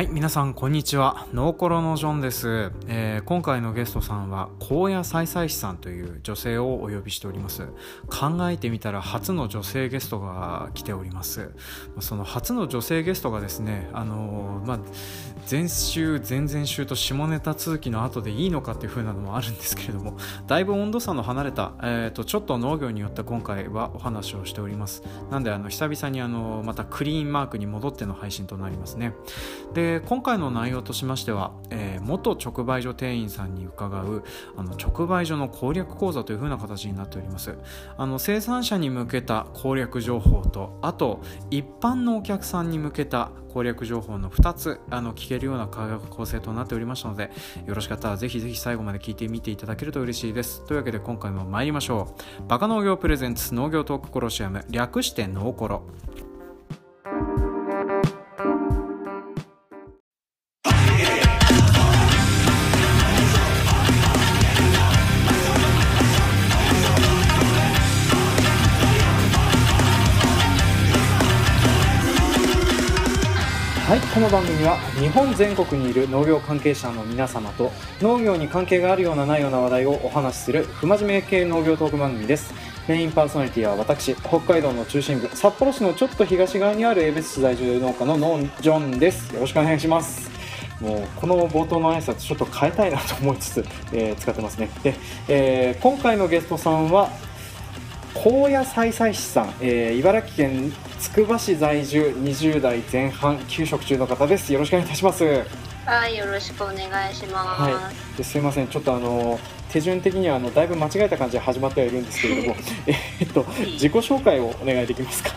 はい皆さんこんにちは。ノーコロのジョンです、えー、今回のゲストさんは高野菜菜師さんという女性をお呼びしております。考えてみたら初の女性ゲストが来ております。その初の女性ゲストがですねあのー、まあ前週前々週と下ネタ続きの後でいいのかっていう風なのもあるんですけれどもだいぶ温度差の離れた、えーと、ちょっと農業によって今回はお話をしております。なんであの久々にあのまたクリーンマークに戻っての配信となりますね。で今回の内容としましては、えー、元直売所店員さんに伺うあの直売所の攻略講座という風な形になっております。あの生産者に向けた攻略情報とあと一般のお客さんに向けた攻略情報の2つあの聞けるような科学構成となっておりましたのでよろしかったらぜひぜひ最後まで聞いてみていただけると嬉しいです。というわけで今回も参りましょう。バカ農業プレゼンツ農業トークコロシアム略してノーコロ。番組は日本全国にいる農業関係者の皆様と農業に関係があるようなないような話題をお話しする不真面目系農業トーク番組です。メインパーソナリティは私北海道の中心部札幌市のちょっと東側にある江別市在住農家のノンジョンです。よろしくお願いします。もうこの冒頭の挨拶ちょっと変えたいなと思いつつ、えー、使ってますね。で、えー、今回のゲストさんは高野菜菜師さん、えー、茨城県つくば市在住20代前半休職中の方です。よろしくお願いいたします。はいよろしくお願いします、はい、ですいません。ちょっとあの手順的にはあのだいぶ間違えた感じで始まってはいるんですけれども えっと自己紹介をお願いできますか？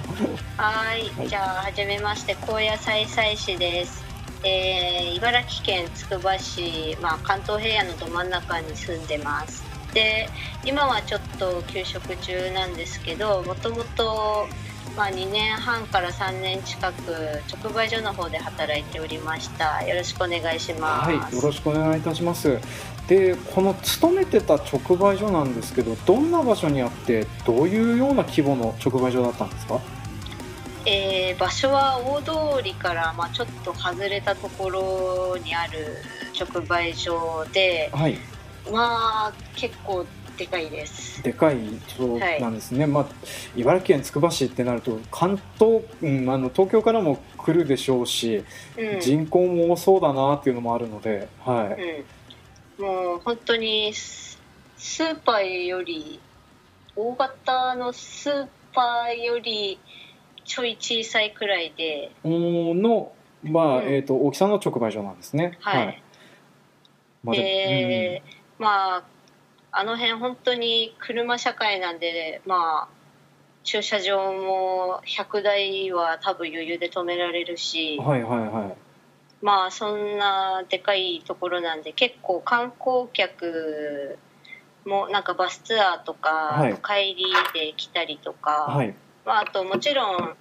はい。じゃあはじめまして高野菜菜師です。えー、茨城県つくば市、まあ、関東平野のど真ん中に住んでますで今はちょっと休職中なんですけどもともとまあ、2年半から3年近く直売所の方で働いておりました。よろしくお願いします。はいよろしくお願いいたします。でこの勤めてた直売所なんですけどどんな場所にあってどういうような規模の直売所だったんですか？えー、場所は大通りから、まあ、ちょっと外れたところにある直売所で、はい、まあ結構でかいです。でかいそうなんですね、はい、まあ、茨城県つくば市ってなると関東、うん、あの東京からも来るでしょうし、うん、人口も多そうだなっていうのもあるので、はい、うん、もう本当にスーパーより大型のスーパーよりちょい小さいくらいで。の、まあ、うん、えーと、大きさの直売所なんですね。はい、はい、まあ、で、まああの辺本当に車社会なんでまあ駐車場も100台は多分余裕で止められるし、はいはいはい、まあそんなでかいところなんで結構観光客もなんかバスツアーとか、帰りで来たりとか、はい、まあ、あともちろん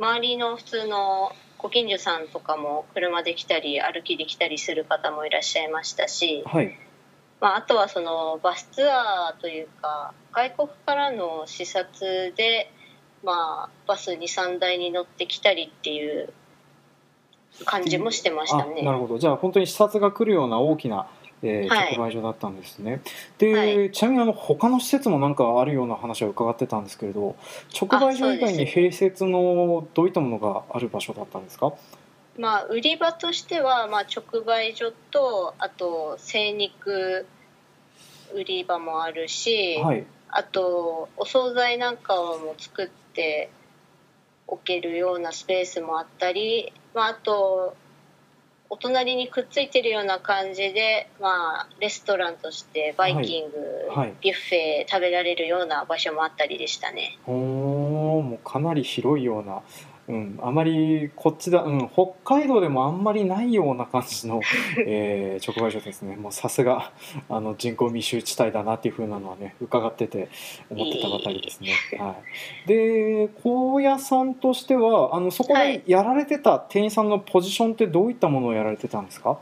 周りの普通のご近所さんとかも車で来たり歩きで来たりする方もいらっしゃいましたし、はいまあ、あとはそのバスツアーというか外国からの視察で、まあ、バス23台に乗ってきたりっていう感じもしてましたね。なるほど。じゃあ本当に視察が来るような大きな、えー、直売所だったんですね。はい、で、はい、ちなみにあの他の施設もなんかあるような話を伺ってたんですけれど直売所以外に併設のどういったものがある場所だったんですか？まあ、売り場としては、まあ、直売所とあと精肉売り場もあるし、はい、あとお惣菜なんかも作って置けるようなスペースもあったり、まあ、あとお隣にくっついてるような感じで、まあ、レストランとしてバイキング、はい、ビュッフェ食べられるような場所もあったりでしたね。おもうかなり広いようなうん、あまりこっちだ、うん、北海道でもあんまりないような感じの、えー、直売所ですね。もうさすがあの人口密集地帯だなっていうふうなのはね伺ってて思ってたばかりですね。はい、で高野さんとしてはあのそこでやられてた店員さんのポジションってどういったものをやられてたんですか、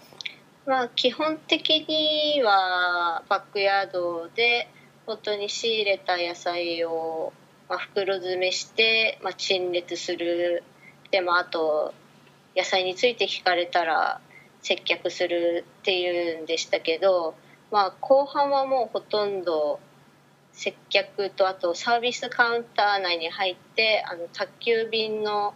まあ、基本的にはバックヤードで本当に仕入れた野菜をまあ、袋詰めして、まあ、陳列する。でもあと野菜について聞かれたら接客するっていうんでしたけど、まあ、後半はもうほとんど接客とあとサービスカウンター内に入ってあの宅急便の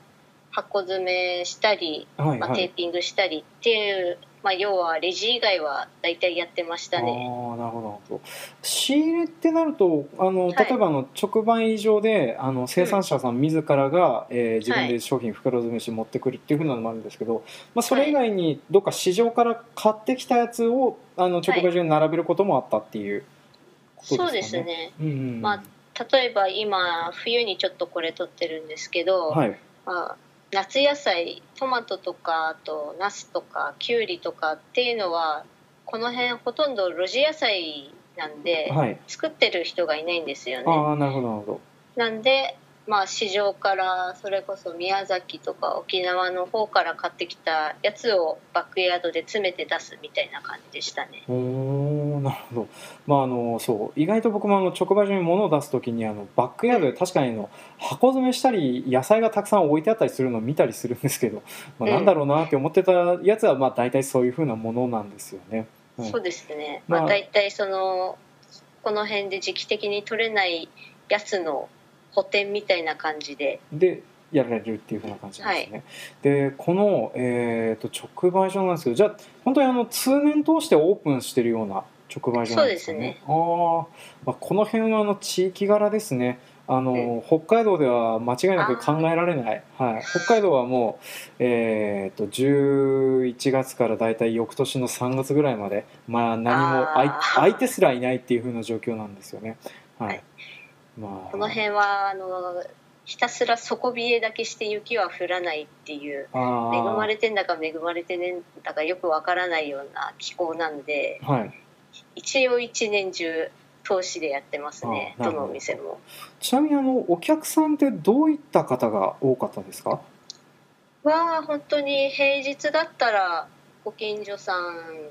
箱詰めしたり、はいはい、まあ、テーピングしたりっていうまあ、要はレジ以外は大体やってましたね。あなるほど。仕入れってなるとあの例えばの直売所で、あの生産者さん自らが、うん、えー、自分で商品袋詰めして持ってくるっていうふうなのもあるんですけど、まあ、それ以外にどっか市場から買ってきたやつをあの直売所に並べることもあったっていうことですかね。そうですね、うんうん、まあ、例えば今冬にちょっとこれ取ってるんですけど、はい。まあ夏野菜トマトとかあとナスとかキュウリとかっていうのはこの辺ほとんど露地野菜なんで、はい、作ってる人がいないんですよね。あなるほどなるほどなんでまあ市場からそれこそ宮崎とか沖縄の方から買ってきたやつをバックヤードで詰めて出すみたいな感じでしたね。おなるほど。まああのそう意外と僕もあの直売所に物を出す時にあのバックヤードで確かにの箱詰めしたり野菜がたくさん置いてあったりするのを見たりするんですけど、まあ、なんだろうなって思ってたやつはまあ大体そういうふうなものなんですよね。うん、そうですね。まあ大体そのこの辺で時期的に取れないやつの補填みたいな感じで。でやられるっていうふうな感じなんですね。はい、でこの、えーと、直売所なんですけどじゃあ本当にあの通年通してオープンしてるような直売所なんですね？すねあ、まあこの辺はあの地域柄ですね。あの、北海道では間違いなく考えられない、はい、北海道はもう、えーと、と11月からだいたい翌年の3月ぐらいまで、まあ、何も相手すらいないっていうふうな状況なんですよね。はい、はいまあ、この辺はあのひたすら底冷えだけして雪は降らないっていう恵まれてんだか恵まれてねんだかよくわからないような気候なんで、はい、一応一年中投資でやってますねど。のお店も。ちなみにあのお客さんってどういった方が多かったですか？は本当に平日だったらご近所さん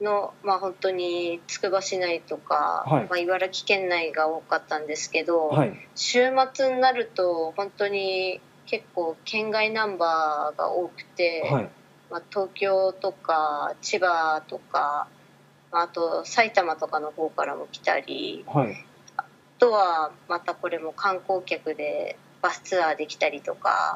の、まあ、本当につくば市内とか、はい、まあ、茨城県内が多かったんですけど、はい、週末になると本当に結構県外ナンバーが多くて、はい、まあ、東京とか千葉とかあと埼玉とかの方からも来たり、あとはまたこれも観光客でバスツアーできたりとか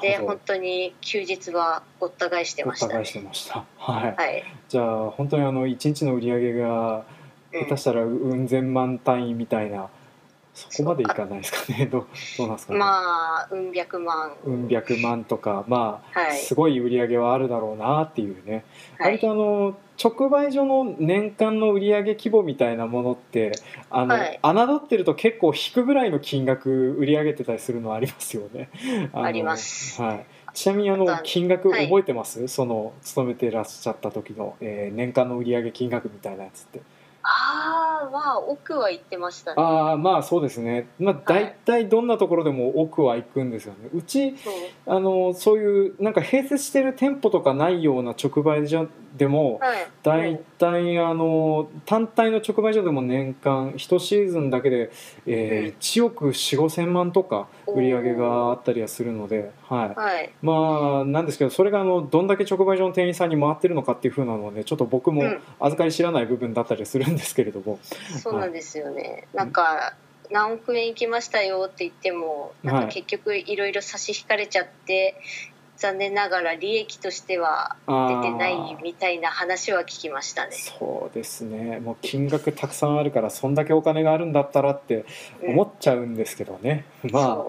で本当に休日はごった返してました、ね、ごった返してました。はい、はい、じゃあ本当にあの一日の売り上げが下手したらうん千万単位みたいな、そこまでいかないですかね。どうどうなんですかね。まあうん百万。うん百万とかまあ、はい、すごい売り上げはあるだろうなっていうね、はい、割とあの直売所の年間の売上規模みたいなものってあの、はい、侮ってると結構引くぐらいの金額売り上げてたりするのありますよね。あります。はい。ちなみにあの金額覚えてます、はい、その勤めてらっしゃった時の、えー、年間の売上金額みたいなやつって。ああまあ奥は行ってましたねああまあそうですねまあ大体どんなところでも奥は行くんですよね、うちあのそういうなんか併設してる店舗とかないような直売所でも、はい、大体あの単体の直売所でも年間1シーズンだけで、えー、1億4 5千万とか売り上げがあったりはするので、はい、はい、まあなんですけどそれがあのどんだけ直売所の店員さんに回ってるのかっていうふうなのはねちょっと僕も預かり知らない部分だったりするんですけれども、うん、そうなんですよね、なんか何億円行きましたよって言ってもなんか結局いろいろ差し引かれちゃって、残念ながら利益としては出てないみたいな話は聞きましたね。そうですね。もう金額たくさんあるからそんだけお金があるんだったらって思っちゃうんですけどね、うん、まあ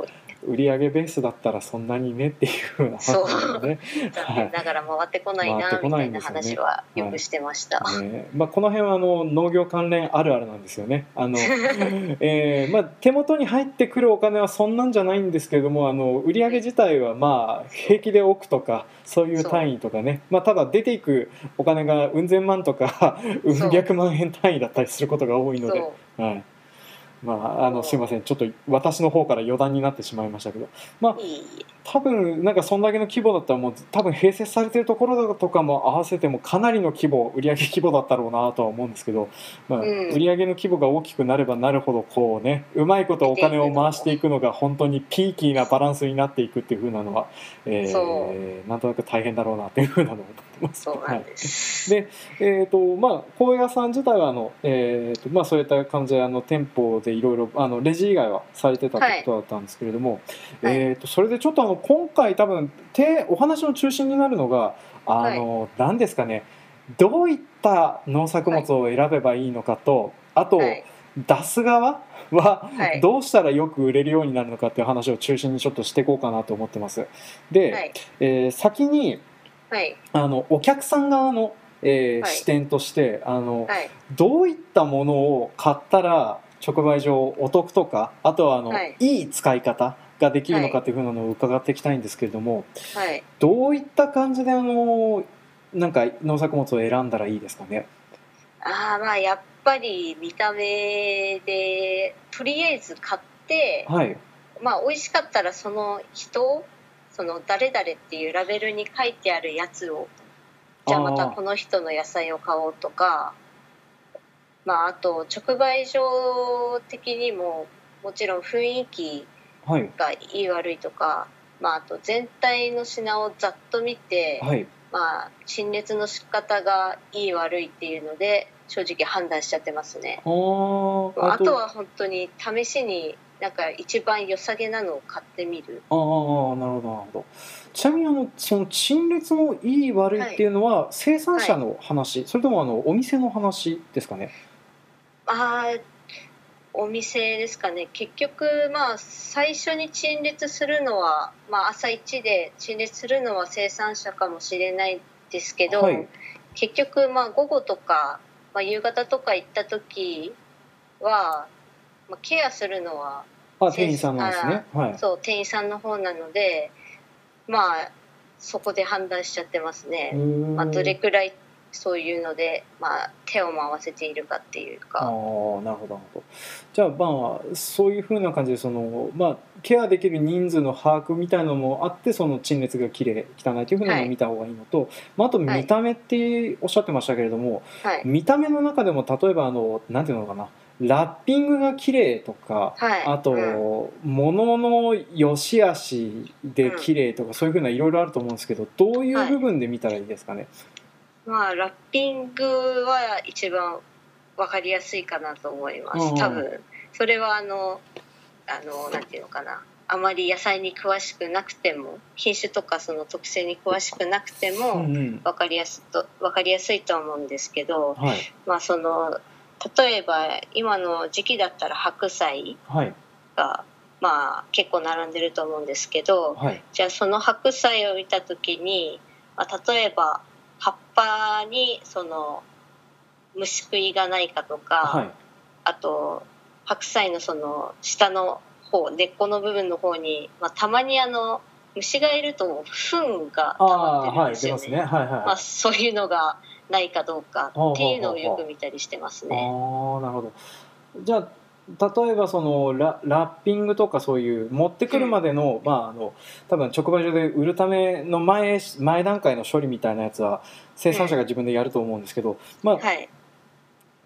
売上ベースだったらそんなにねっていうふうな話でね。残念ながら回ってこないな、みたいな話はよくしてました、はいね。まあ、この辺はあの農業関連あるあるなんですよね。あの、えーまあ、手元に入ってくるお金はそんなんじゃないんですけれどもあの売上自体はまあ平気で置くとかそういう単位とかね。まあ、ただ出ていくお金がうん千万とかう。ん百万円単位だったりすることが多いので。はいまあ、あのすいません。ちょっと私の方から余談になってしまいましたけど。まあ多分なんかそんだけの規模だったらもう多分併設されてるところとかも合わせてもかなりの規模売上規模だったろうなとは思うんですけど、まあ、売上の規模が大きくなればなるほどこうねうまいことお金を回していくのが本当にピーキーなバランスになっていくっていうふうなのは、えー、なんとなく大変だろうなっていうふうなのを思って。ます。そうなんです、はい、で、えーとまあ、高野さん自体はあの、えーとまあ、そういった感じであの店舗でいろいろあのレジ以外はされてたってことだったんですけれども、はい、えーと、それでちょっとあの今回多分てお話の中心になるのがあの、はい、何ですかねどういった農作物を選べばいいのかと、あと、出す側はどうしたらよく売れるようになるのかっていう話を中心にちょっとしていこうかなと思ってます。で、はい、えー、先に、はい、あのお客さん側の、えー、はい、視点としてあの、どういったものを買ったら直売所お得とかあとはあの、い、いい使い方ができるのかっていうふうなのを伺っていきたいんですけれども、どういった感じであのなんか農作物を選んだらいいですかね？あまあやっぱり見た目でとりあえず買って、はい、まあ美味しかったらその人その誰々っていうラベルに書いてあるやつをじゃあまたこの人の野菜を買おうとかまああと直売所的にももちろん雰囲気がいい悪いとか、まああと全体の品をざっと見て、はい、まあ陳列の仕方がいい悪いっていうので正直判断しちゃってますね。あとは本当に試しになんか一番良さげなのを買ってみる。ああなるほどなるほど。ちなみにあのその陳列のいい悪いっていうのは、生産者の話、はい、それともあのお店の話ですかね？ああお店ですかね。結局まあ最初に陳列するのは、まあ、朝一で陳列するのは生産者かもしれないですけど、はい、結局まあ午後とかまあ、夕方とか行った時は、まあ、ケアするのはあ店員さんなんですね、はい、そう店員さんの方なのでまあそこで判断しちゃってますね、まあ、どれくらいそういうので、まあ、手を回せているかっていうか。あなるほどなるほど。じゃあまあそういうふうな感じでその、まあ、ケアできる人数の把握みたいなのもあってその陳列がきれい汚いというふうなのを見た方がいいのと、はい、まあ、あと見た目っておっしゃってましたけれども、はい、見た目の中でも例えばあのなんていうのかなラッピングが綺麗とか、はい、あと、うん、物の良し悪しで綺麗とか、うん、そういうふうないろいろあると思うんですけどどういう部分で見たらいいですかね、まあラッピングは一番分かりやすいかなと思います。多分。それはあのあのなんていうのかな。あまり野菜に詳しくなくても品種とかその特性に詳しくなくても分かりやすと分かりやすいと思うんですけど、はい、まあその例えば今の時期だったら白菜が、はい、まあ結構並んでると思うんですけど、はい、じゃあその白菜を見た時に、まあ、例えば葉っぱにその虫食いがないかとか、はい、あと白菜のその下の方根っこの部分の方に、まあ、たまにあの虫がいると糞が溜まってるんですよね。まあ、そういうのがないかどうかっていうのをよく見たりしてますね。あなるほどじゃあ例えばそのララッピングとかそういう持ってくるまでの,、まあ、あの多分直売所で売るための前前段階の処理みたいなやつは生産者が自分でやると思うんですけど、まあ、はい、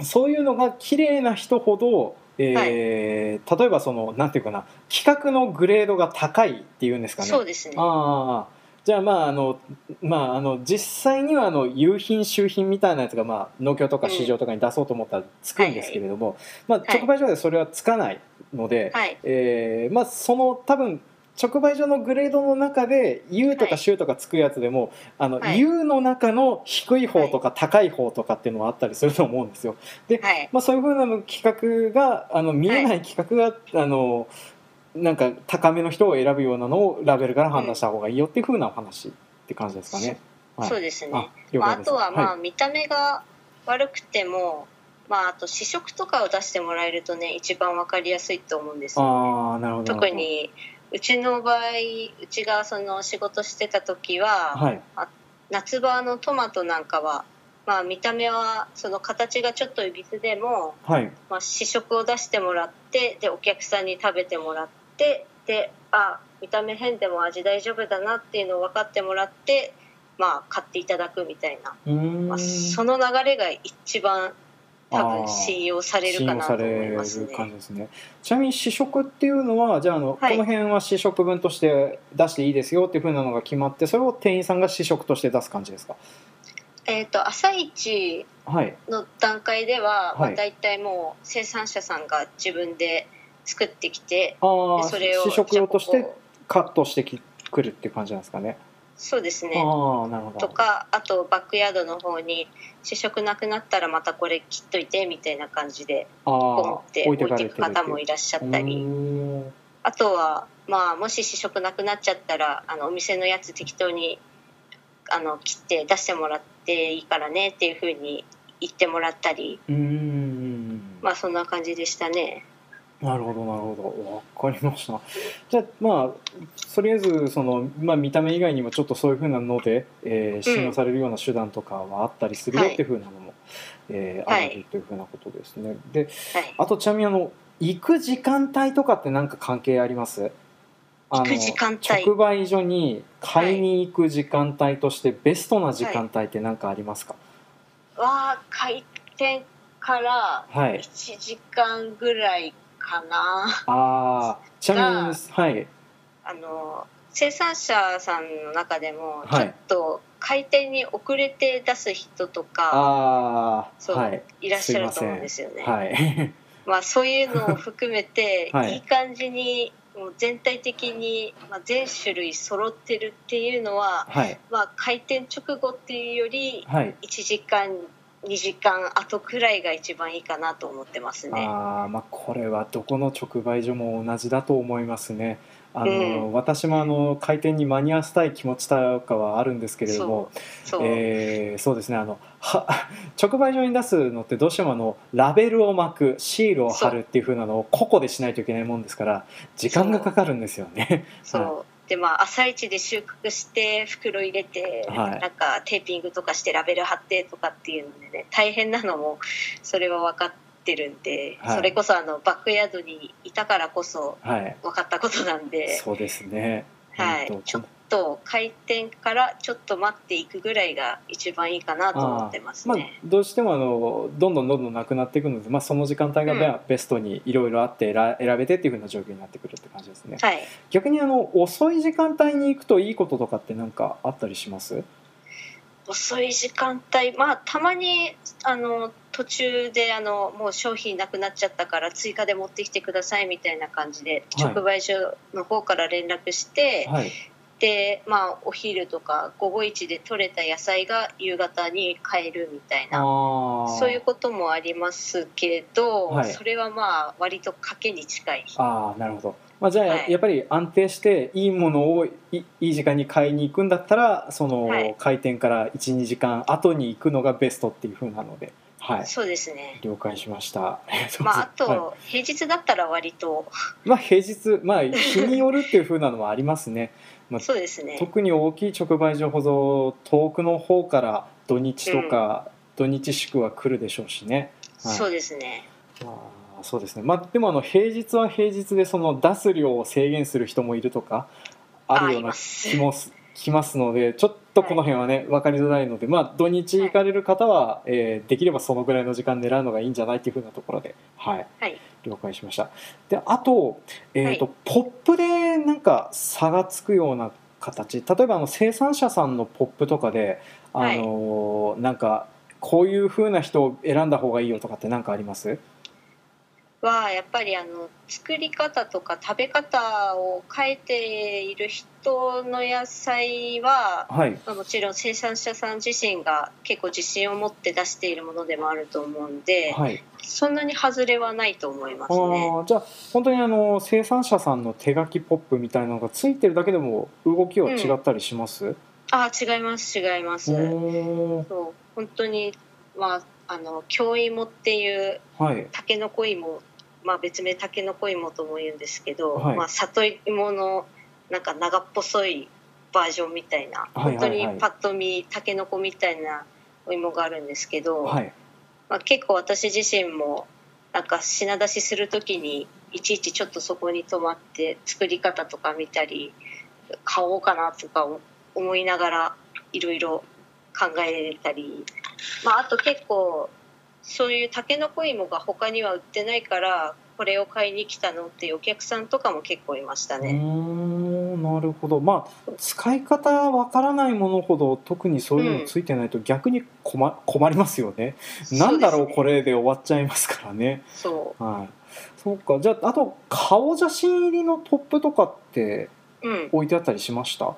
そういうのが綺麗な人ほど、えー、はい、例えばそのなんていうかな規格のグレードが高いっていうんですかね。そうですね。あじゃあまああの、まあ、あの実際にはあの有品周品みたいなやつが、まあ、農協とか市場とかに出そうと思ったらつくんですけれども、まあ、直売所でそれはつかないので、はい、えー、まあ、その多分直売所のグレードの中で U とか C とかつくやつでも、あの、はい、U の中の低い方とか高い方とかっていうのはあったりすると思うんですよ。で、はい、まあ、そういうふうな企画があの見えない企画が、あのなんか高めの人を選ぶようなのをラベルから判断した方がいいよっていうふうなお話って感じですかね。はい、そうですね。あまあ、あとはまあ見た目が悪くても、まあ、あと試食とかを出してもらえるとね一番わかりやすいと思うんですよ、ね、あなるほど。特にうちの場合うちがその仕事してた時は、はい、夏場のトマトなんかはまあ、見た目はその形がちょっといびつでも、はい、まあ、試食を出してもらってでお客さんに食べてもらってであ見た目変でも味大丈夫だなっていうのを分かってもらって、まあ、買っていただくみたいな、まあ、その流れが一番多分信用されるかなと思いますね。感じですね。ちなみに試食っていうのはじゃああの、はい、この辺は試食分として出していいですよっていうふうなのが決まってそれを店員さんが試食として出す感じですか？えーと、朝一の段階では、はい、まあ、大体もう生産者さんが自分で作ってきて、はい、それを試食用としてカットしてくるっていう感じなんですかね。そうですね。とかあとバックヤードの方に試食なくなったらまたこれ切っといてみたいな感じでポンって置いていく方もいらっしゃったり。あとはまあもし試食なくなっちゃったらあのお店のやつ適当にあの切って出してもらっていいからねっていうふうに言ってもらったり。まあそんな感じでしたね。なるほどなるほど。分かりました。じゃあまあとりあえずその、まあ、見た目以外にもちょっとそういうふうなので、えー、信用されるような手段とかはあったりするよっていうふうなのも、はい、えー、あるというふうなことですね。で、はい、あとちなみにあの行く時間帯とかって何か関係あります？行く時間帯。直売所に買いに行く時間帯としてベストな時間帯って何かありますか、はい、わ開店から1時間ぐらいかな。ああ、ちなみに、はい。あの生産者さんの中でもちょっと開店に遅れて出す人とか、はい、そう、はい、いらっしゃると思うんですよね。はい、まあそういうのを含めて、はい、いい感じにもう全体的に、まあ、全種類揃ってるっていうのは、はい、まあ開店直後っていうより1時間2時間後くらいが一番いいかなと思ってますね。あまあこれはどこの直売所も同じだと思いますね。あの、うん、私もあの開店に間に合わせたい気持ちとかはあるんですけれどもそうえー、そうですねあのは 直売所に出すのってどうしてもあのラベルを巻くシールを貼るっていうふうなのを個々でしないといけないもんですから時間がかかるんですよね。そう でまあ朝一で収穫して袋入れて、はい、なんかテーピングとかしてラベル貼ってとかっていうのでね大変なのもそれは分かってるんで、はい、それこそあのバックヤードにいたからこそ分かったことなんで、そうですね。はい。ちょっと開店からちょっと待っていくぐらいが一番いいかなと思ってますね。まあ、どうしてもあのどんどんどんどんなくなっていくので、まあ、その時間帯がベストにいろいろあって選べてっていうふうな状況になってくるって感じですね。はい、逆にあの遅い時間帯に行くといいこととかって何かあったりします？遅い時間帯まあたまにあの途中であのもう商品なくなっちゃったから追加で持ってきてくださいみたいな感じで、直売所の方から連絡して、はい、でまあお昼とか午後一で取れた野菜が夕方に買えるみたいなそういうこともありますけど、はい、それはまあ割と賭けに近い。ああなるほど、まあ、じゃあ、やっぱり安定していいものをいい時間に買いに行くんだったらその、はい、開店から12時間後に行くのがベストっていうふうなので。はい、そうですね。了解しました。まああと、平日だったら割と。まあ平日まあ日によるっていうふうなのはありますねまあ、そうですね。特に大きい直売所ほど遠くの方から土日とか、土日祝は来るでしょうしね、はい、そうですね。まあそうですね。まあでもあの平日は平日でその出す量を制限する人もいるとかあるような気もきますのでちょっとこの辺はね、はい、分かりづらいので、まあ、土日行かれる方は、えー、できればそのぐらいの時間狙うのがいいんじゃないっていうふうなところで、はい、はい、了解しました。であと,、えーと、はい、ポップでなんか差がつくような形例えばあの生産者さんのポップとかで、あのー、なんかこういうふうな人を選んだ方がいいよとかって何かあります？はやっぱりあの作り方とか食べ方を変えている人の野菜は、はい、まあ、もちろん生産者さん自身が結構自信を持って出しているものでもあると思うんで、はい、そんなに外れはないと思いますね。あじゃあ本当にあの生産者さんの手書きポップみたいなのがついてるだけでも動きは違ったりします、うん、あ違います違います。そう。本当にまああの京芋っていうたけのこ芋まあ、別名たけのこ芋とも言うんですけど、はい、まあ、里芋のなんか長っぽそいバージョンみたいな、本当にパッと見たけのこみたいなお芋があるんですけど、はい、まあ、結構私自身もなんか品出しする時にいちいちちょっとそこに泊まって作り方とか見たり買おうかなとか思いながらいろいろ考えたり、まあ、あと結構そういうたけのこ芋が他には売ってないからこれを買いに来たのっていうお客さんとかも結構いましたね。なるほど。まあ使い方わからないものほど特にそういうのついてないと逆に困,、うん、困りますよね。なんだろうこれで終わっちゃいますからね。そう、はい、そうか。じゃああと顔写真入りのトップとかって置いてあったりしました、うん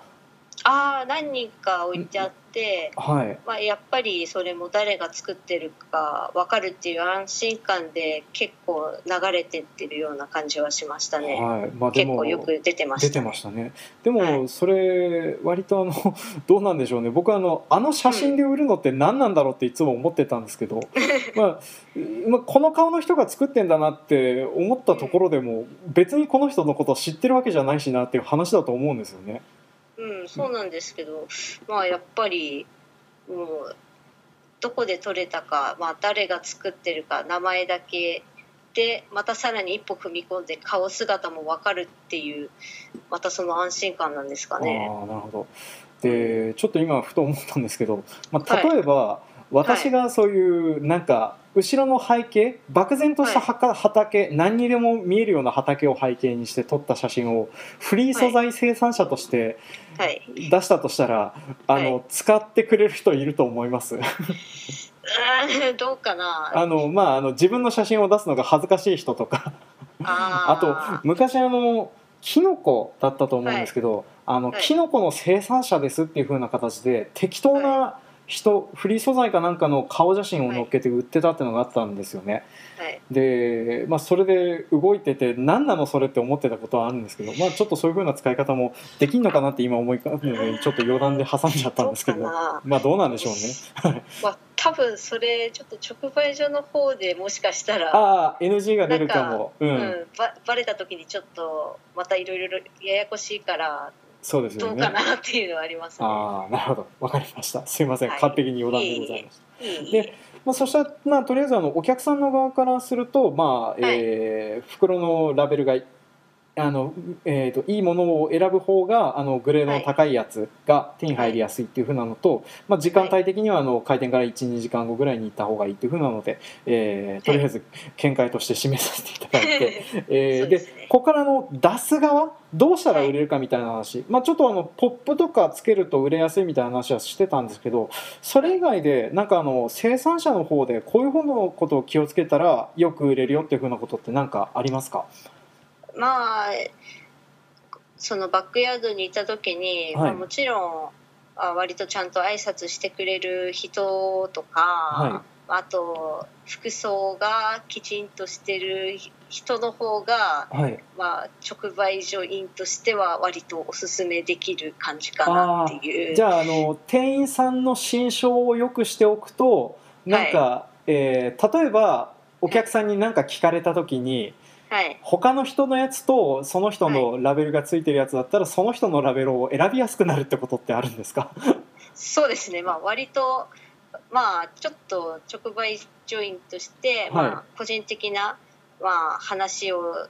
ああ何人か置いてあって、はい。まあ、やっぱりそれも誰が作ってるか分かるっていう安心感で結構流れてってるような感じはしましたね、はい。まあ、結構よく出てました、ね、出てましたね。でもそれ割とあの どうなんでしょうね。僕はあのあの写真で売るのって何なんだろうっていつも思ってたんですけど、まあ、まあこの顔の人が作ってんだなって思ったところでも別にこの人のことを知ってるわけじゃないしなっていう話だと思うんですよね。うん、そうなんですけど、まあやっぱりもうどこで取れたか、まあ、誰が作ってるか名前だけでまたさらに一歩踏み込んで顔姿も分かるっていうまたその安心感なんですかね。あなるほどでちょっと今ふと思ったんですけど、まあ、例えば、はい、私がそういうなんか後ろの背景漠然とした畑、はい、何にでも見えるような畑を背景にして撮った写真をフリー素材生産者として出したとしたら、はい、あの使ってくれる人いると思います。どうかな。あの、まあ、あの自分の写真を出すのが恥ずかしい人とか。あ と昔あのキノコだったと思うんですけど、はい、あの、キノコの生産者ですっていう風な形で適当な、人フリー素材かなんかの顔写真を載っけて売ってたっていうのがあったんですよね。はい、で、まあ、それで動いてて何なのそれって思ってたことはあるんですけど、まあ、ちょっとそういうふうな使い方もできんのかなって今思い浮かべるのでちょっと余談で挟んじゃったんですけどまあどうなんでしょうね。まあ多分それちょっと直売所の方でもしかしたらああ NG が出るかもうん、うん、ばバレた時にちょっとまたいろいろややこしいからそうですよね。どうかなっていうのはあります、ね、ああ、なるほど。わかりました。すいません。はい、勝手に余談でございました。で、まあ、そしたら、まあ、とりあえずあのお客さんの側からすると、まあ、はい、えー、袋のラベルがあのえーと、いいものを選ぶ方があのグレードの高いやつが手に入りやすいっていうふうなのと、はい、まあ、時間帯的にはあの開店から12時間後ぐらいに行った方がいいっていうふうなので、えー、とりあえず見解として示させていただいて、えー、で、ね、ここからの出す側どうしたら売れるかみたいな話、はい、まあ、ちょっとあのポップとかつけると売れやすいみたいな話はしてたんですけどそれ以外でなんかあの生産者の方でこういう方のことを気をつけたらよく売れるよっていうふうなことって何かありますか？まあそのバックヤードにいた時に、はい、まあ、もちろんあ割とちゃんと挨拶してくれる人とか、はい、あと服装がきちんとしてる人の方が、はい、まあ、直売所員としては割とおすすめできる感じかなっていう。じゃああの店員さんの心象をよくしておくとなんか、はい、えー、例えばお客さんに何か聞かれた時に、はい、他の人のやつとその人のラベルがついてるやつだったら、その人のラベルを選びやすくなるってことってあるんですか？そうですね、まあ、割と、まあ、ちょっと直売所員として、まあ、個人的な、まあ、話を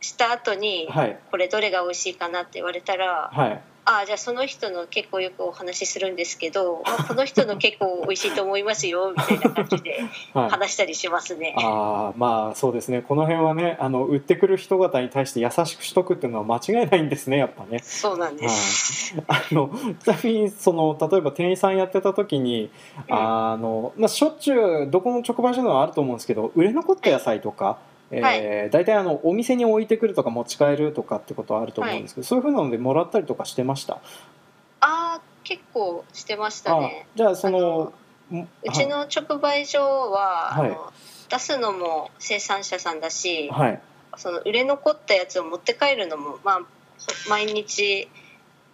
した後に、はい、これどれが美味しいかなって言われたら、はいああじゃあその人の結構よくお話しするんですけど、まあ、この人の結構美味しいと思いますよみたいな感じで 話したりしますね。はい、ああまあそうですねこの辺はねあの売ってくる人方に対して優しくしとくっていうのは間違いないんですねやっぱね。そうなんです。はい、あのちなみにその例えば店員さんやってた時に、うん、あのまあしょっちゅうどこの直売所でもあると思うんですけど売れ残った野菜とか。えーはい、大体あのお店に置いてくるとか持ち帰るとかってことはあると思うんですけど、はい、そういうふうなのでもらったりとかしてました？あ結構してましたね。じゃあそのうちの直売所は、はい、出すのも生産者さんだし、はい、その売れ残ったやつを持って帰るのも、まあ、毎日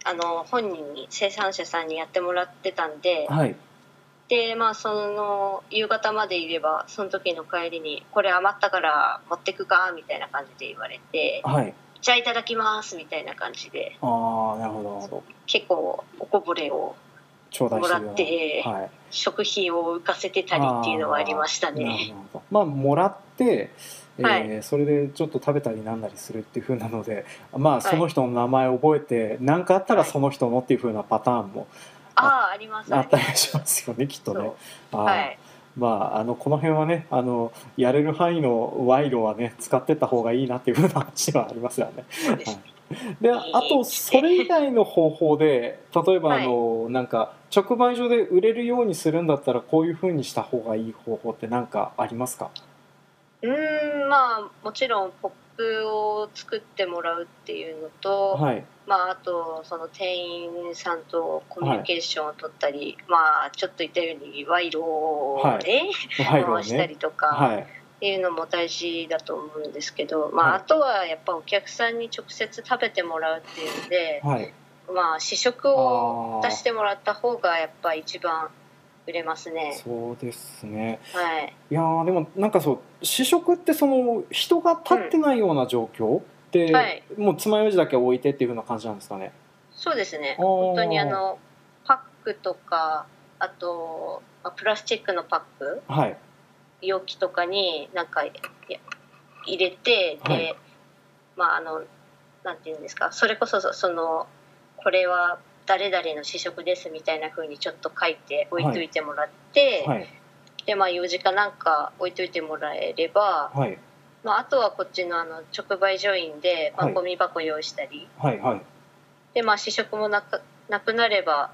あの本人に生産者さんにやってもらってたんで、はい、でまあその夕方までいればその時の帰りに「これ余ったから持ってくか?」みたいな感じで言われて「はい、じゃあいただきます」みたいな感じで。ああなるほど。結構おこぼれをもらって、はい、食費を浮かせてたりっていうのはありましたね。まあもらって、えー、はい、それでちょっと食べたりなんなりするっていうふうなのでまあその人の名前を覚えて何、かあったらその人のっていうふうなパターンもああありますあったりしますよねきっとね。はい。まあ、あのこの辺はねあのやれる範囲の賄賂はね使ってった方がいいなっていうふうな話はありますよね。であとそれ以外の方法で例えばあの、はい、なんか直売所で売れるようにするんだったらこういうふうにした方がいい方法って何かありますか？うんまあもちろんポップを作ってもらうっていうのと、はい、まあ、あとその店員さんとコミュニケーションを取ったり、はい、まあちょっと言ったように賄賂で、はい、回したりとか。はい。っていうのも大事だと思うんですけど、まあ、あとはやっぱお客さんに直接食べてもらうっていうので、はい、まあ試食を出してもらった方がやっぱ一番売れますね。そうですね。はい。いやでもなんかそう試食ってその人が立ってないような状況で、うんはい、もう爪楊枝だけ置いてっていうふうな感じなんですかね？そうですね。本当にあのパックとかあとプラスチックのパック。はい。容器とかになんか入れてで、はい、まああのなんていうんですか？それこそそのこれは誰々の試食ですみたいな風にちょっと書いて置いといてもらって、はい。はい、でまあ用事かなんか置いといてもらえれば、はい、まあ、あとはこっちのあの直売所員で、まあ、ゴミ箱用意したり、はいはい、でまあ試食もなくなくなれば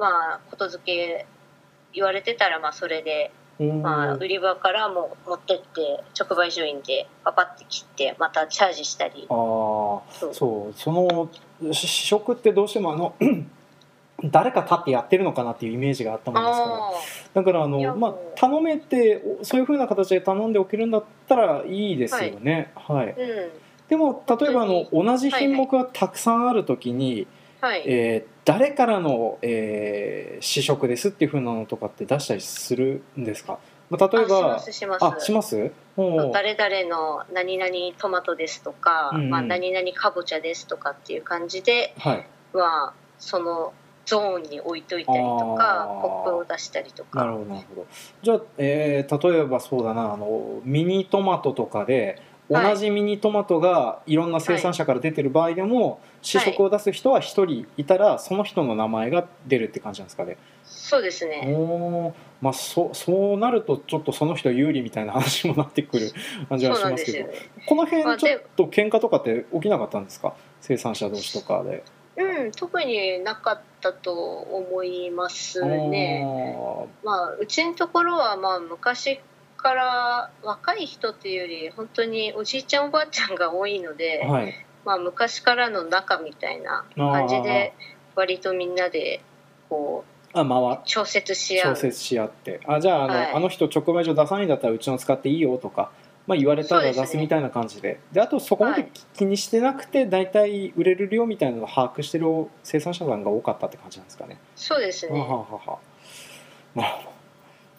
まあことづけ言われてたらまあそれでまあ、売り場からも持ってって直売所員でパパって切ってまたチャージしたり。ああそう。その試食ってどうしてもあの誰か立ってやってるのかなっていうイメージがあったもんですからだからあの、まあ、頼めてそういうふうな形で頼んでおけるんだったらいいですよねはい、はいうん、でも例えばあの同じ品目がたくさんある時に、はい、えー誰からの、えー、試食ですっていうふうなのとかって出したりするんですか、まあ、例えばあしますします。誰々の何々トマトですとか、うんうん、まあ、何々かぼちゃですとかっていう感じで、はい、まあ、そのゾーンに置いといたりとかポップを出したりとか。なるほどなるほど。じゃあ、えー、例えばそうだなあのミニトマトとかで同じミニトマトがいろんな生産者から出てる場合でも、試食を出す人は1人いたらその人の名前が出るって感じなんですかね。そうですね。おまあ、そそうなるとちょっとその人有利みたいな話もなってくる 感じはしますけど、ね、この辺ちょっと喧嘩とかって起きなかったんですか？生産者同士とかで。うん、特になかったと思いますね。まあ、うちのところはまあ昔から若い人っていうより本当におじいちゃんおばあちゃんが多いので、はい、まあ、昔からの仲みたいな感じで割とみんなでこうあまあ、調節し合う。調節し合って。あじゃああのはい、あの人直売所出さないんだったらうちの使っていいよとか、まあ、言われたら出すみたいな感じで。で、ね、あとそこまで気にしてなくて、はい、大体売れる量みたいなのを把握してる生産者さんが多かったって感じなんですかね。そうですね。ははは。なるほど。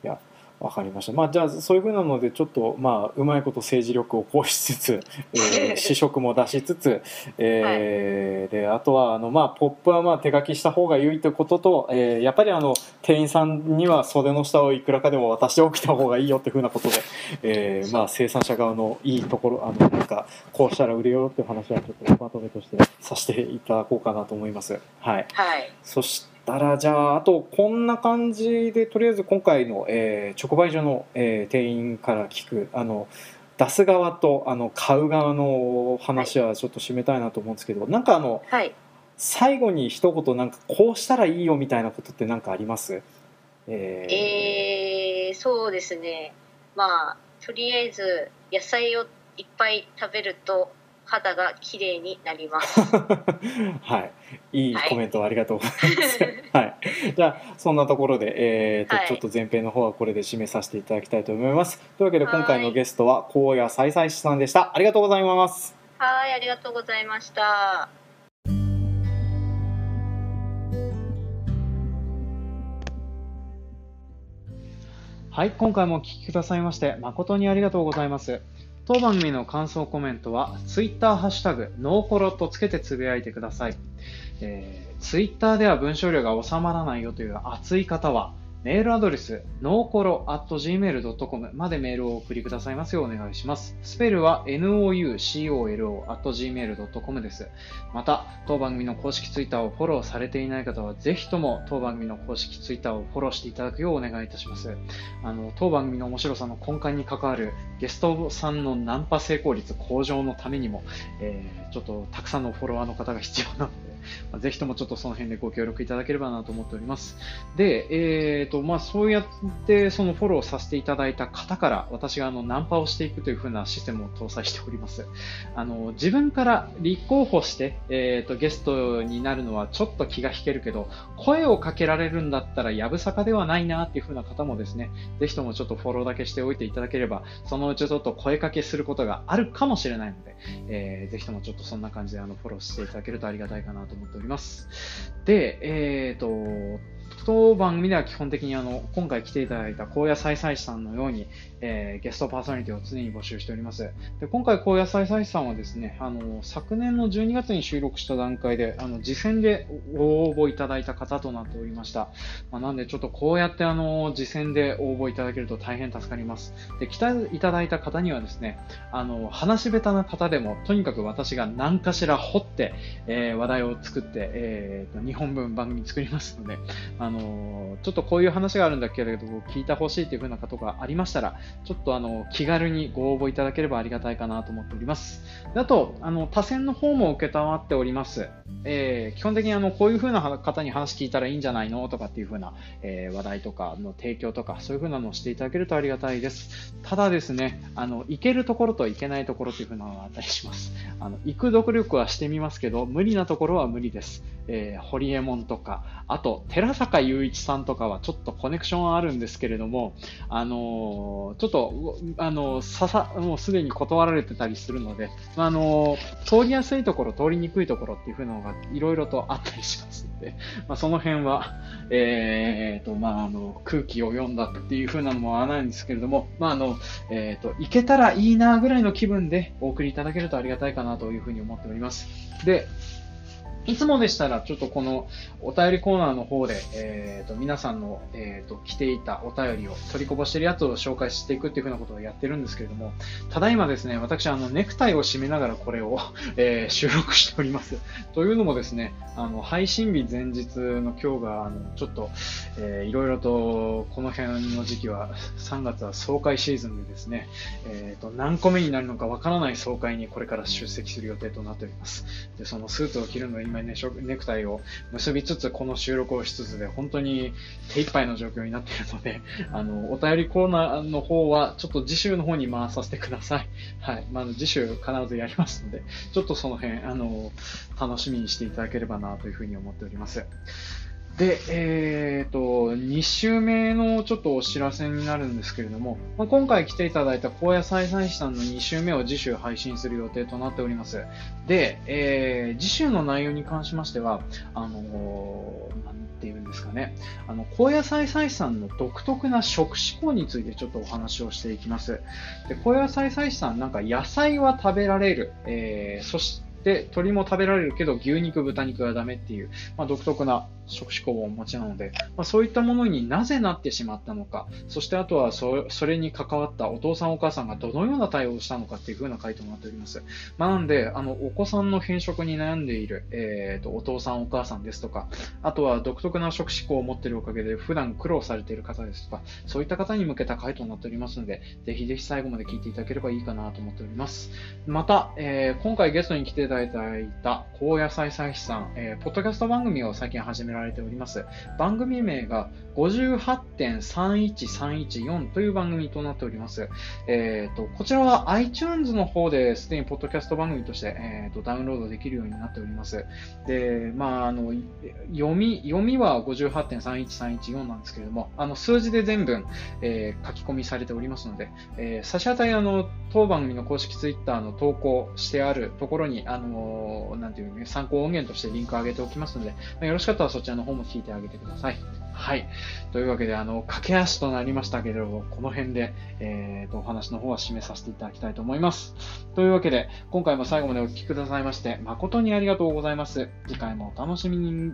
いやわかりました。まあじゃあそういうふうなのでちょっとまあうまいこと政治力を行使しつつ、えー、試食も出しつつ、えー、はい、であとはあのまあポップはまあ手書きした方が良いということと、えー、やっぱりあの店員さんには袖の下をいくらかでも渡しておきた方がいいよっていうふうなことで、えー、まあ生産者側のいいところあのなんかこうしたら売れよっていう話はちょっとまとめとしてさせていただこうかなと思います。はい。はい、そしたらじゃああとこんな感じでとりあえず今回の、えー、直売所の、えー、店員から聞くあの出す側とあの買う側の話はちょっと締めたいなと思うんですけど、はい、なんかあの、はい、最後に一言なんかこうしたらいいよみたいなことって何かあります？えー、えー、そうですね。まあとりあえず野菜をいっぱい食べると肌が綺麗になります。はい、いいコメントありがとうございます。はい、じゃあそんなところで、えーと、はい、ちょっと前編の方はこれで締めさせていただきたいと思います。というわけで今回のゲストは高野菜菜師さんでした。ありがとうございます。はい、ありがとうございました。はい、今回もお聞きくださいまして誠にありがとうございます。当番組の感想コメントは、Twitter ハッシュタグ、ノーコロとつけてつぶやいてください。えー、Twitter では文章量が収まらないよという熱い方は、メールアドレス、ノーコロ at gmail.com までメールをお送りくださいますようお願いします。スペルは noucolo at gmail.com です。また、当番組の公式ツイッターをフォローされていない方は、ぜひとも当番組の公式ツイッターをフォローしていただくようお願いいたします。あの、当番組の面白さの根幹に関わるゲストさんのナンパ成功率向上のためにも、えー、ちょっとたくさんのフォロワーの方が必要なので、まあ、ぜひともちょっとその辺でご協力いただければなと思っております。で、えーとまあ、そうやってそのフォローさせていただいた方から私があのナンパをしていくというふうなシステムを搭載しております。あの自分から立候補して、えーと、ゲストになるのはちょっと気が引けるけど、声をかけられるんだったらやぶさかではないなっていうふうな方もですね、ぜひともちょっとフォローだけしておいていただければ、そのうちちょっと声かけすることがあるかもしれないので、えー、ぜひともちょっとそんな感じであのフォローしていただけるとありがたいかなと思っております。で、えっ、ー、と、当番組では基本的にあの今回来ていただいた高野菜菜師さんのように、えー、ゲストパーソナリティを常に募集しております。で今回高野菜菜師さんはですねあの昨年の12月に収録した段階であの次戦でご応募いただいた方となっておりました。まあ、なんでちょっとこうやってあの次戦で応募いただけると大変助かります。で来ていただいた方にはですねあの話下手な方でもとにかく私が何かしら掘って、えー、話題を作って、えーと、2本分番組作りますのであちょっとこういう話があるんだけれど聞いてほしいというふうなことがありましたらちょっとあの気軽にご応募いただければありがたいかなと思っております。あと、あの他選の方も受けたまっております。えー、基本的にあのこういう風な方に話聞いたらいいんじゃないのとかっていう風な、えー、話題とかの提供とかそういう風なのをしていただけるとありがたいです。ただですね、あの行けるところと行けないところという風なのがあったりします。あの行く努力はしてみますけど、無理なところは無理です。えー、ホリエモンとか、あと、寺坂雄一さんとかはちょっとコネクションあるんですけれども、あの、ちょっと、あの、ささ、もうすでに断られてたりするので、あの通りやすいところ、通りにくいところっていう風なのがいろいろとあったりしますので、まあ、その辺は、えーと、まあ、あの、空気を読んだっていう風なのもあないんですけれども、まあ、あの、えーと、行けたらいいなぐらいの気分でお送りいただけるとありがたいかなという風に思っております。で、いつもでしたら、ちょっとこのお便りコーナーの方で、えっ、ー、と、皆さんの、えっ、ー、と、来ていたお便りを取りこぼしてるやつを紹介していくっていうふうなことをやってるんですけれども、ただいまですね、私、あの、ネクタイを締めながらこれを、えー、収録しております。というのもですね、あの、配信日前日の今日が、あの、ちょっと、えー、いろいろと、この辺の時期は、3月は総会シーズンでですね、えっ、と、何個目になるのかわからない総会にこれから出席する予定となっております。で、そのスーツを着るのに今ね、ネクタイを結びつつ、この収録をしつつで、本当に手一杯の状況になっているので、あの、お便りコーナーの方は、ちょっと次週の方に回させてください。はい。まあ、次週必ずやりますので、ちょっとその辺、あの、楽しみにしていただければなというふうに思っております。で、えっ、ー、と、2週目のちょっとお知らせになるんですけれども、まあ、今回来ていただいた高野菜菜師さんの2週目を次週配信する予定となっております。で、えー、次週の内容に関しましては、あのー、なんて言うんですかね、あの、高野菜菜師さんの独特な食思考についてちょっとお話をしていきます。で、高野菜菜師さんなんか野菜は食べられる、えー、そしてで、鶏も食べられるけど牛肉、豚肉はダメっていう、まあ、独特な食思考をお持ちなので、まあ、そういったものになぜなってしまったのか、そしてあとはそそれに関わったお父さんお母さんがどのような対応をしたのかっていう風な回答になっております。まあ、なんで、あの、お子さんの変色に悩んでいる、えっ、ー、と、お父さんお母さんですとか、あとは独特な食思考を持っているおかげで普段苦労されている方ですとか、そういった方に向けた回答になっておりますので、ぜひぜひ最後まで聞いていただければいいかなと思っております。また、えー、今回ゲストに来ていただいた高野菜菜師さん、えー、ポッドキャスト番組を最近始められております。番組名が58.31314という番組となっております。えーと、こちらは iTunes の方ですでにポッドキャスト番組として、えーと、ダウンロードできるようになっております。で、まあ、あの読み読みは58.31314なんですけれども、あの数字で全部、えー、書き込みされておりますので、えー、差し当たりあの当番組の公式 Twitter の投稿してあるところにあの、なんていうね、参考音源としてリンク上げておきますので、まあ、よろしかったらそちらの方も聞いてあげてください。はい。というわけで、あの、駆け足となりましたけれども、この辺で、えーと、お話の方は締めさせていただきたいと思います。というわけで、今回も最後までお聴きくださいまして、誠にありがとうございます。次回もお楽しみに。